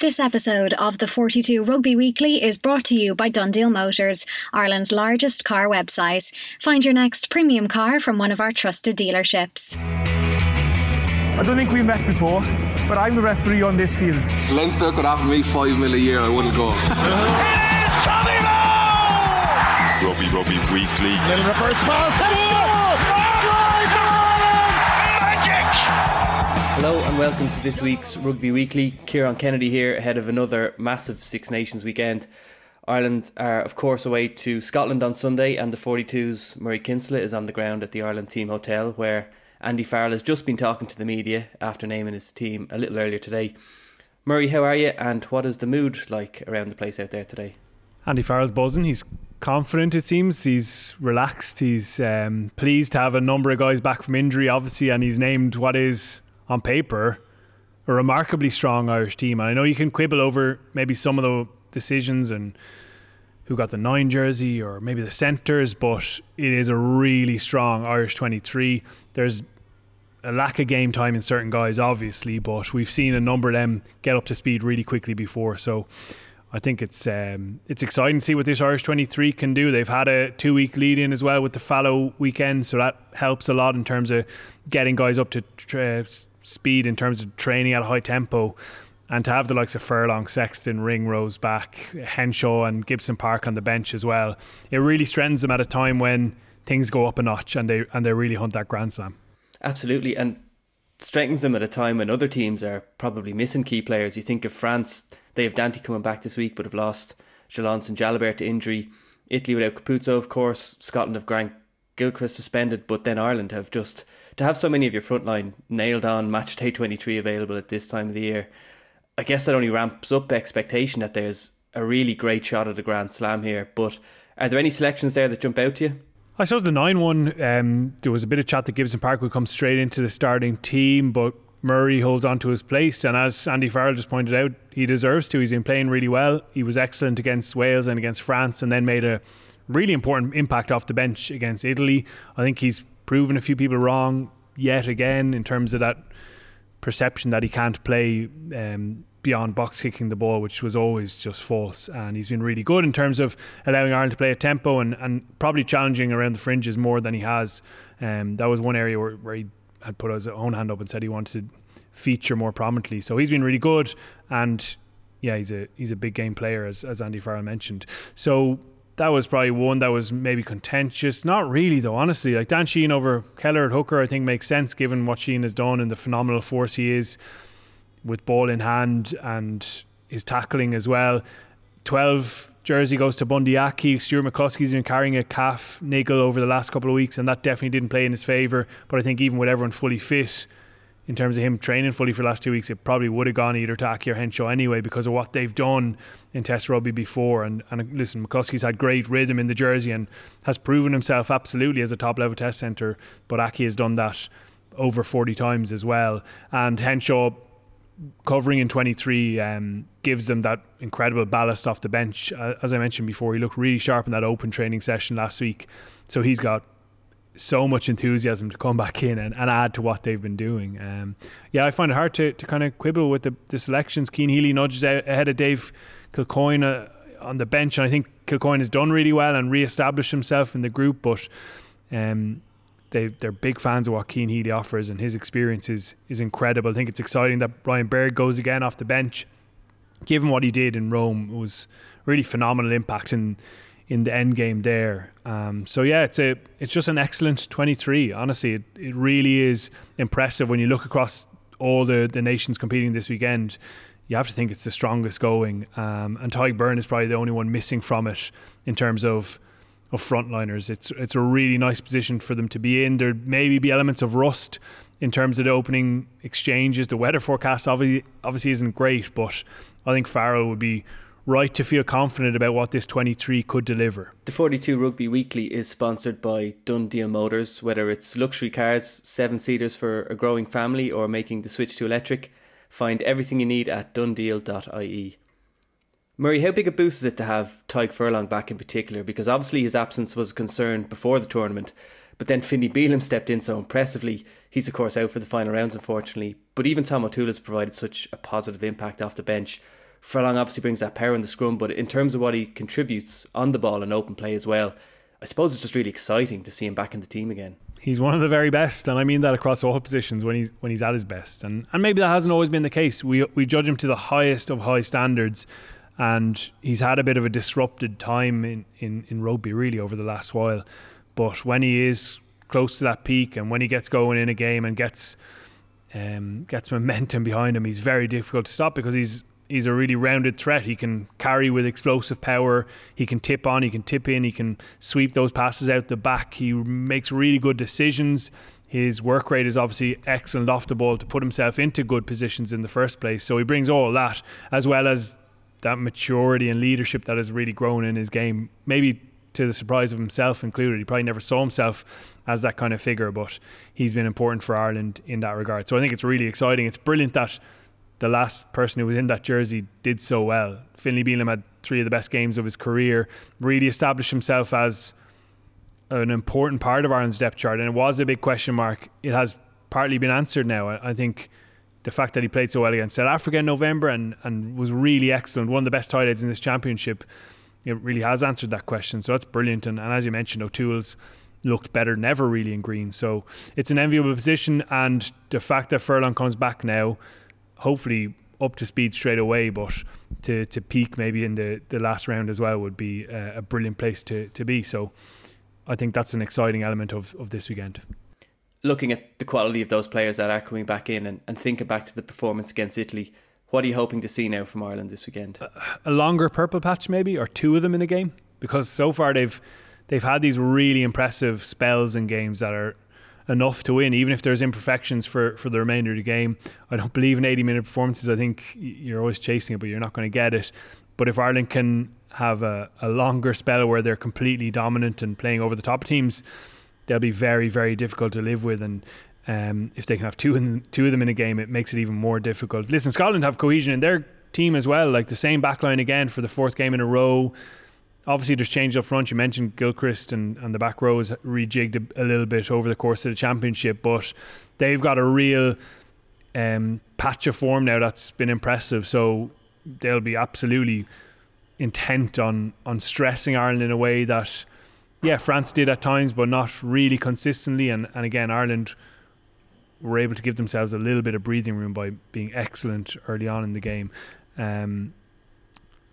This episode of the 42 Rugby Weekly is brought to you by DoneDeal Motors, Ireland's largest car website. Find your next premium car from one of our trusted dealerships. I don't think we've met before, but I'm the referee on this field. Leinster could offer me five mil a year, I wouldn't go. it is Rugby Rugby Weekly. Little reverse pass. Hello and welcome to this week's Rugby Weekly. Kieran Kennedy here ahead of another massive Six Nations weekend. Ireland are, of course, away to Scotland on Sunday, and the 42's Murray Kinsella is on the ground at the Ireland Team Hotel, where Andy Farrell has just been talking to the media after naming his team a little earlier today. Murray, how are you, and what is the mood like around the place out there today? Andy Farrell's buzzing. He's confident, it seems. He's relaxed. He's um, pleased to have a number of guys back from injury, obviously, and he's named what is on paper a remarkably strong Irish team. And I know you can quibble over maybe some of the decisions and who got the nine jersey or maybe the centres, but it is a really strong Irish 23. There's a lack of game time in certain guys, obviously, but we've seen a number of them get up to speed really quickly before. So I think it's um, it's exciting to see what this Irish 23 can do. They've had a two week lead in as well with the fallow weekend, so that helps a lot in terms of getting guys up to tra- speed in terms of training at a high tempo. And to have the likes of Furlong, Sexton, Ringrose back, Henshaw, and Gibson Park on the bench as well, it really strengthens them at a time when things go up a notch and they and they really hunt that Grand Slam. Absolutely, and strengthens them at a time when other teams are probably missing key players. You think of France, they have Danty coming back this week, but have lost Jelonch and Jalibert to injury. Italy without Capuozzo, of course. Scotland have Grant Gilchrist suspended, but then Ireland have just to have so many of your front line nailed on match day 23 available at this time of the year, I guess that only ramps up expectation that there's a really great shot at the Grand Slam here. But are there any selections there that jump out to you? I suppose the 9 1, um, there was a bit of chat that Gibson Park would come straight into the starting team, but Murray holds on to his place. And as Andy Farrell just pointed out, he deserves to. He's been playing really well. He was excellent against Wales and against France, and then made a really important impact off the bench against Italy. I think he's proven a few people wrong yet again in terms of that perception that he can't play um, beyond box kicking the ball, which was always just false. And he's been really good in terms of allowing Ireland to play a tempo and, and probably challenging around the fringes more than he has. Um, that was one area where, where he had put his own hand up and said he wanted to feature more prominently. So he's been really good and yeah, he's a he's a big game player as as Andy Farrell mentioned. So that was probably one that was maybe contentious. Not really, though, honestly. Like Dan Sheehan over Kelleher at hooker, I think makes sense given what Sheehan has done and the phenomenal force he is with ball in hand and his tackling as well. 12 jersey goes to Bundee Aki. Stuart McCloskey's been carrying a calf niggle over the last couple of weeks, and that definitely didn't play in his favour. But I think even with everyone fully fit, in terms of him training fully for the last two weeks, it probably would have gone either to Aki or Henshaw anyway because of what they've done in Test rugby before. And, and listen, McCloskey's had great rhythm in the jersey and has proven himself absolutely as a top level Test centre. But Aki has done that over 40 times as well. And Henshaw covering in 23 um, gives them that incredible ballast off the bench. Uh, as I mentioned before, he looked really sharp in that open training session last week. So he's got so much enthusiasm to come back in and, and add to what they've been doing. Um, yeah, I find it hard to, to kind of quibble with the, the selections. Cian Healy nudges out ahead of Dave Kilcoyne uh, on the bench, and I think Kilcoyne has done really well and re-established himself in the group. But um, they they're big fans of what Cian Healy offers, and his experience is is incredible. I think it's exciting that Ryan Baird goes again off the bench. Given what he did in Rome, it was really phenomenal impact in in the end game there. Um, so yeah, it's a it's just an excellent 23. Honestly, it, it really is impressive when you look across all the the nations competing this weekend. You have to think it's the strongest going, um, and Tadhg Beirne is probably the only one missing from it in terms of of frontliners. It's it's a really nice position for them to be in. There maybe be elements of rust in terms of the opening exchanges. The weather forecast obviously obviously isn't great, but I think Farrell would be right to feel confident about what this 23 could deliver. The 42 Rugby Weekly is sponsored by DoneDeal Motors, whether it's luxury cars, seven seaters for a growing family, or making the switch to electric. Find everything you need at donedeal.ie. Murray, how big a boost is it to have Tadhg Furlong back in particular? Because obviously his absence was a concern before the tournament, but then Finlay Bealham stepped in so impressively. He's of course out for the final rounds, unfortunately. But even Tom O'Toole has provided such a positive impact off the bench Furlong obviously brings that power in the scrum, but in terms of what he contributes on the ball and open play as well, I suppose it's just really exciting to see him back in the team again. He's one of the very best, and I mean that across all positions when he's when he's at his best. And and maybe that hasn't always been the case. We we judge him to the highest of high standards, and he's had a bit of a disrupted time in, in, in rugby really over the last while. But when he is close to that peak, and when he gets going in a game and gets um, gets momentum behind him, he's very difficult to stop because he's he's a really rounded threat. He can carry with explosive power. He can tip on. He can tip in. He can sweep those passes out the back. He makes really good decisions. His work rate is obviously excellent off the ball to put himself into good positions in the first place. So he brings all that as well as that maturity and leadership that has really grown in his game. Maybe to the surprise of himself included. He probably never saw himself as that kind of figure, but he's been important for Ireland in that regard. So I think it's really exciting. It's brilliant that the last person who was in that jersey did so well. Finlay Bealham had three of the best games of his career, really established himself as an important part of Ireland's depth chart, and it was a big question mark. It has partly been answered now. I, think the fact that he played so well against South Africa in November and, and was really excellent, one of the best highlights in this championship, it really has answered that question. So that's brilliant. And, and as you mentioned, O'Toole's looked better than ever really in green. So it's an enviable position. And the fact that Furlong comes back now, hopefully up to speed straight away, but to, to peak maybe in the, the last round as well would be a, a brilliant place to, to be. So I think that's an exciting element of, of this weekend. Looking at the quality of those players that are coming back in and, and thinking back to the performance against Italy, what are you hoping to see now from Ireland this weekend? A longer purple patch, maybe, or two of them in a game, because so far they've they've had these really impressive spells in games that are enough to win, even if there's imperfections for, for the remainder of the game. I don't believe in 80 minute performances. I think you're always chasing it, but you're not going to get it. But if Ireland can have a, a longer spell where they're completely dominant and playing over the top teams, they'll be very, very difficult to live with. And um, if they can have two in, two of them in a game, it makes it even more difficult. Listen, Scotland have cohesion in their team as well, like the same backline again for the fourth game in a row. Obviously, there's change up front. You mentioned Gilchrist and, and the back row is rejigged a, a, little bit over the course of the championship, but they've got a real um, patch of form now that's been impressive. So they'll be absolutely intent on on stressing Ireland in a way that, yeah, France did at times, but not really consistently. And and again, Ireland were able to give themselves a little bit of breathing room by being excellent early on in the game. Um,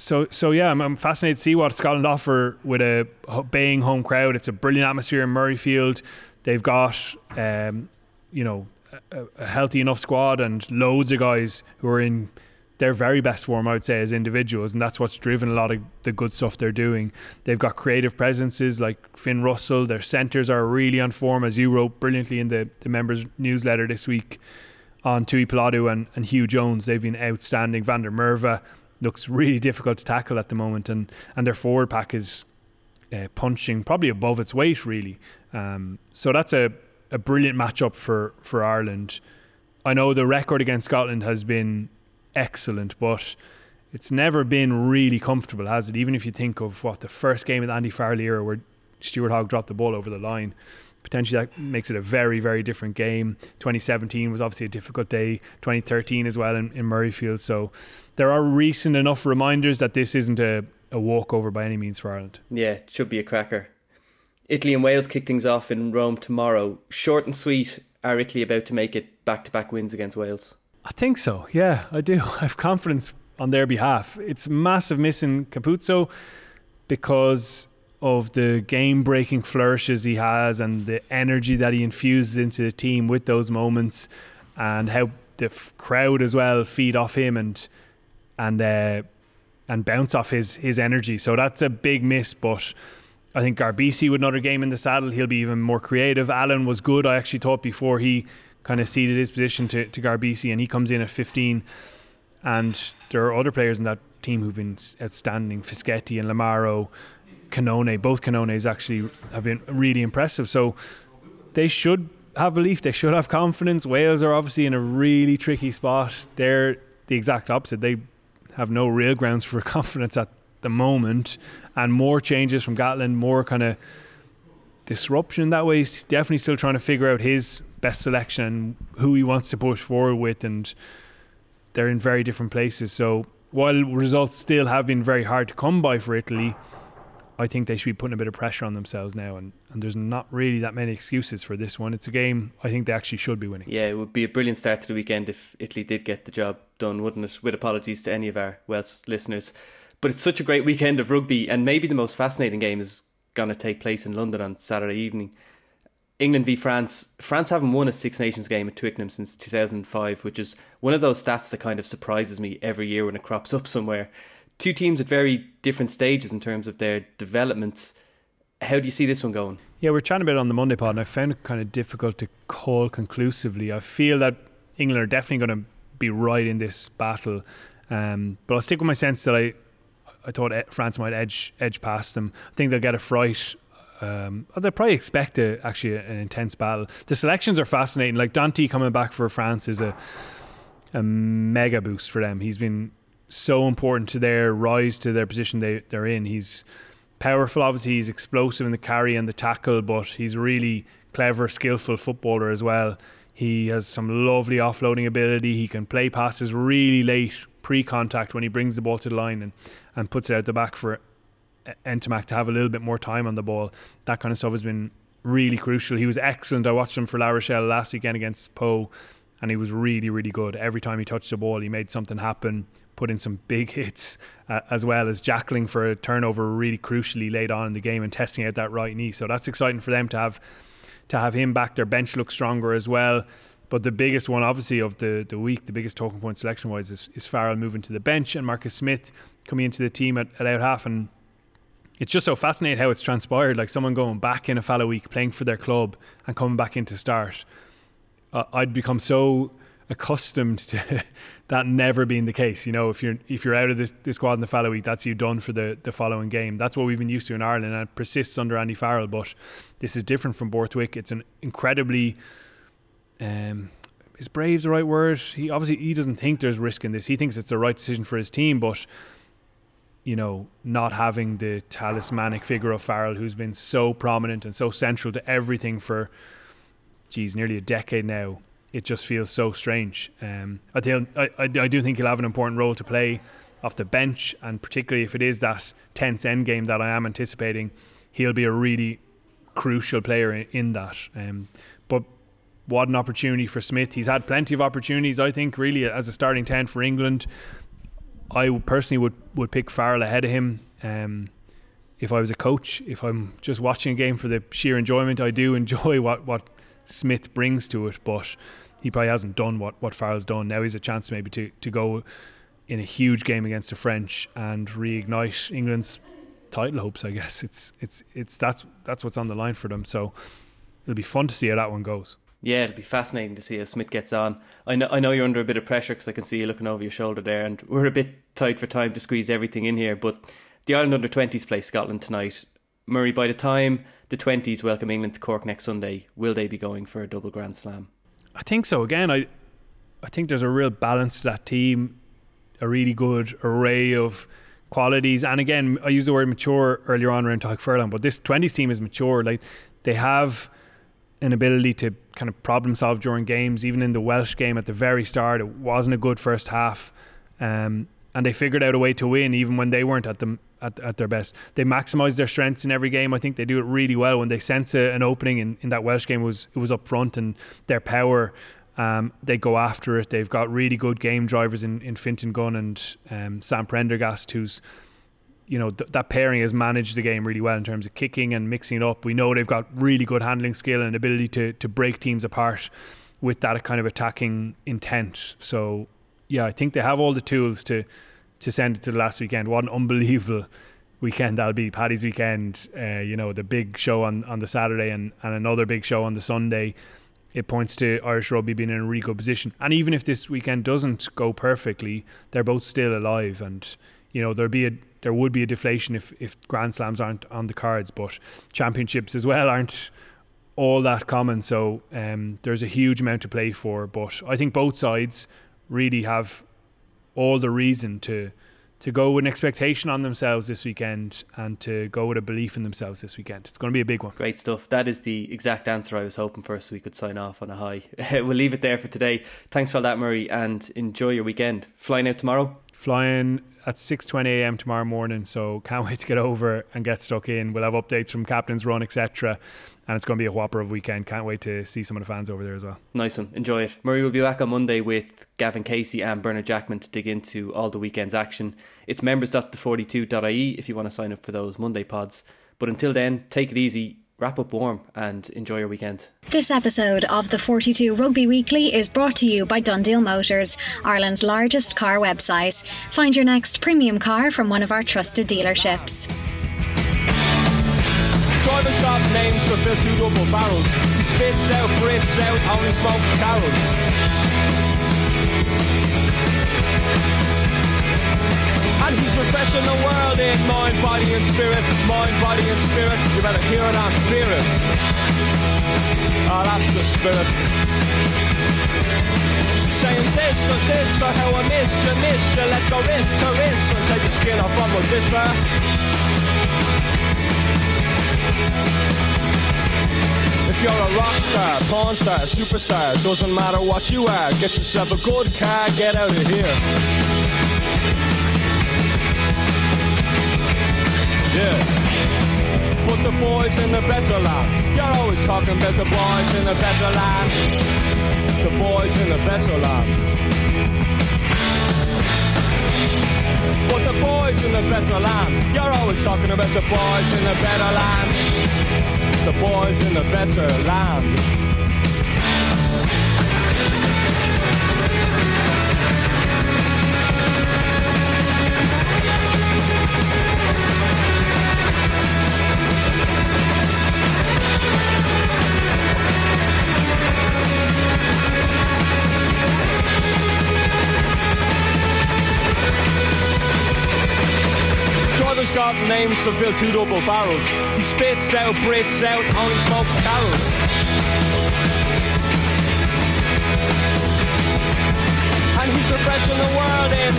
so so yeah, I'm, I'm, fascinated to see what Scotland offer with a baying home crowd. It's a brilliant atmosphere in Murrayfield. They've got um, you know a, a, healthy enough squad and loads of guys who are in their very best form, I would say, as individuals, and that's what's driven a lot of the good stuff they're doing. They've got creative presences like Finn Russell. Their centres are really on form, as you wrote brilliantly in the, the members' newsletter this week on Tuipulotu and, and Huw Jones. They've been outstanding. Van der Merwe looks really difficult to tackle at the moment, and, and their forward pack is uh, punching probably above its weight, really. Um, so that's a, a brilliant matchup for, for Ireland. I know the record against Scotland has been excellent, but it's never been really comfortable, has it? Even if you think of what the first game of the Andy Farrell era where Stuart Hogg dropped the ball over the line, potentially that makes it a very, very different game. 2017 was obviously a difficult day, 2013 as well in, in Murrayfield. So there are recent enough reminders that this isn't a, a walkover by any means for Ireland. Yeah, it should be a cracker. Italy and Wales kick things off in Rome tomorrow. Short and sweet, are Italy about to make it back to back wins against Wales? I think so. Yeah, I do. I have confidence on their behalf. It's massive missing Capuozzo because of the game breaking flourishes he has and the energy that he infuses into the team with those moments and how the f- crowd as well feed off him and and uh, and bounce off his his energy. So that's a big miss, but I think Garbisi with another game in the saddle, he'll be even more creative. Allan was good. I actually thought before he kind of ceded his position to, to Garbisi, and he comes in at 15. And there are other players in that team who've been outstanding Fischetti and Lamaro, Cannone. Both Cannones actually have been really impressive. So they should have belief, they should have confidence. Wales are obviously in a really tricky spot. They're the exact opposite. They have no real grounds for confidence at the moment, and more changes from Gatland, more kind of disruption that way. He's definitely still trying to figure out his best selection who he wants to push forward with, and they're in very different places. So while results still have been very hard to come by for Italy, I think they should be putting a bit of pressure on themselves now, and, and there's not really that many excuses for this one. It's a game I think they actually should be winning. Yeah, it would be a brilliant start to the weekend if Italy did get the job done, wouldn't it? With apologies to any of our Welsh listeners. But it's such a great weekend of rugby, and maybe the most fascinating game is going to take place in London on Saturday evening. England v France. France haven't won a Six Nations game at Twickenham since 2005, which is one of those stats that kind of surprises me every year when it crops up somewhere two teams at very different stages in terms of their developments. How do you see this one going? Yeah, we're chatting about it on the Monday pod, and I found it kind of difficult to call conclusively. I feel that England are definitely going to be right in this battle, um, but I'll stick with my sense that I, I thought France might edge edge past them. I think they'll get a fright. Um, they'll probably expect a, actually an intense battle. The selections are fascinating. Like Danty coming back for France is a a mega boost for them. He's been so important to their rise to their position they, they're in. He's powerful, obviously, he's explosive in the carry and the tackle, but he's really clever, skillful footballer as well. He has some lovely offloading ability. He can play passes really late, pre contact, when he brings the ball to the line and, and puts it out the back for Ntamack to have a little bit more time on the ball. That kind of stuff has been really crucial. He was excellent. I watched him for La Rochelle last weekend against Pau, and he was really, really good. Every time he touched the ball, he made something happen put in some big hits uh, as well as jackling for a turnover really crucially late on in the game and testing out that right knee. So that's exciting for them to have to have him back. Their bench looks stronger as well. But the biggest one, obviously, of the, the week, the biggest talking point selection wise, is, is Farrell moving to the bench and Marcus Smith coming into the team at, at out half. And it's just so fascinating how it's transpired. Like someone going back in a fallow week, playing for their club, and coming back into start. Uh, I'd become so accustomed to that never being the case. You know, if you're if you're out of the, the squad in the fallow week, that's you done for the, the following game. That's what we've been used to in Ireland, and it persists under Andy Farrell. But this is different from Borthwick. It's an incredibly um, is brave the right word? He obviously he doesn't think there's risk in this. He thinks it's the right decision for his team, but you know, not having the talismanic figure of Farrell, who's been so prominent and so central to everything for, geez, nearly a decade now it just feels so strange. Um, I, think, I, I, I do think he'll have an important role to play off the bench, and particularly if it is that tense end game that I am anticipating, he'll be a really crucial player in, in that. Um, but what an opportunity for Smith. He's had plenty of opportunities, I think, really, as a starting 10 for England. I personally would, would pick Farrell ahead of him. Um, if I was a coach, if I'm just watching a game for the sheer enjoyment, I do enjoy what, what Smith brings to it, but he probably hasn't done what what Farrell's done. Now he's a chance maybe to to go in a huge game against the French and reignite England's title hopes. I guess it's it's it's that's that's what's on the line for them. So it'll be fun to see how that one goes. Yeah, it'll be fascinating to see how Smith gets on. I know, I know you're under a bit of pressure because I can see you looking over your shoulder there, and we're a bit tight for time to squeeze everything in here. But the Ireland under 20s play Scotland tonight. Murray, by the time the 20s welcome England to Cork next Sunday, will they be going for a double Grand Slam? I think so. Again, I I think there's a real balance to that team, a really good array of qualities. And again, I used the word mature earlier on around Tadhg Furlong, but this 20s team is mature. Like they have an ability to kind of problem solve during games. Even in the Welsh game at the very start, it wasn't a good first half. Um, and they figured out a way to win even when they weren't at them at, at their best. They maximise their strengths in every game. I think they do it really well. When they sense a, an opening in, in that Welsh game, was it was up front and their power. Um, they go after it. They've got really good game drivers in, in Fintan Gunn and um, Sam Prendergast, who's you know th- that pairing has managed the game really well in terms of kicking and mixing it up. We know they've got really good handling skill and ability to to break teams apart with that kind of attacking intent. So yeah, I think they have all the tools to to send it to the last weekend. What an unbelievable weekend that'll be. Paddy's weekend, uh, you know, the big show on, on the Saturday and, and another big show on the Sunday. It points to Irish rugby being in a really good position. And even if this weekend doesn't go perfectly, they're both still alive. And, you know, there'll be a there would be a deflation if, if Grand Slams aren't on the cards, but championships as well aren't all that common. So um, there's a huge amount to play for. But I think both sides really have all the reason to to go with an expectation on themselves this weekend and to go with a belief in themselves this weekend. It's going to be a big one. Great stuff. That is the exact answer I was hoping for, so we could sign off on a high. we'll leave it there for today. Thanks for all that, Murray, and enjoy your weekend. Flying out tomorrow? Flying at 6:20 a.m. tomorrow morning, so can't wait to get over and get stuck in. We'll have updates from captain's run, etc. And it's going to be a whopper of weekend. Can't wait to see some of the fans over there as well. Nice one. Enjoy it. Murray will be back on Monday with Gavin Casey and Bernard Jackman to dig into all the weekend's action. It's members.the42.ie if you want to sign up for those Monday pods. But until then, take it easy, wrap up warm, and enjoy your weekend. This episode of the 42 Rugby Weekly is brought to you by DoneDeal Motors, Ireland's largest car website. Find your next premium car from one of our trusted dealerships. Drivers got names for fill double barrels. He spits out, breathes out, only smokes carols. He's refreshing the world in mind, body and spirit. Mind, body and spirit. You better hear it and fear it. Oh, that's the spirit. Saying sister, sister, how I miss you, miss you. Let's go wrist to wrist and take your skin off on with this man. If you're a rock star, porn star, superstar, doesn't matter what you are, get yourself a good car, get out of here. Yeah. Put the boys in the better land. You're always talking about the boys in the better land. The boys in the better land. But the boys in the better land. You're always talking about the boys in the better land. The boys in the better land. Driver's got names to fill two double barrels. He spits out, breathes out, only smokes carols. And he's refreshing the world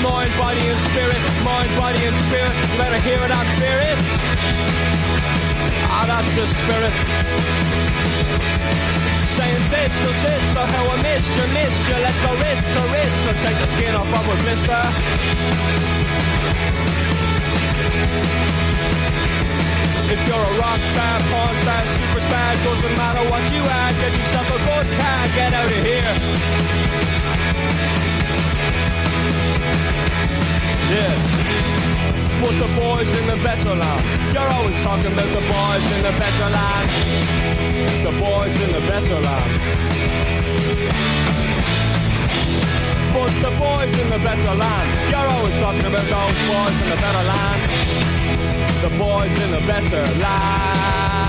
mind, body and spirit. Mind, body and spirit. You better hear it and fear it. Ah, that's the spirit. Saying sister, sister, how I miss you, miss you. Let's go wrist to wrist and take the skin off of a blister. If you're a rock star, porn star, superstar, doesn't matter what you are, get yourself a good car, get out of here. Yeah. Put the boys in the better land. You're always talking about the boys in the better land. The boys in the better land. But the boys in the better land. You're always talking about those boys in the better land. The boys in the better land.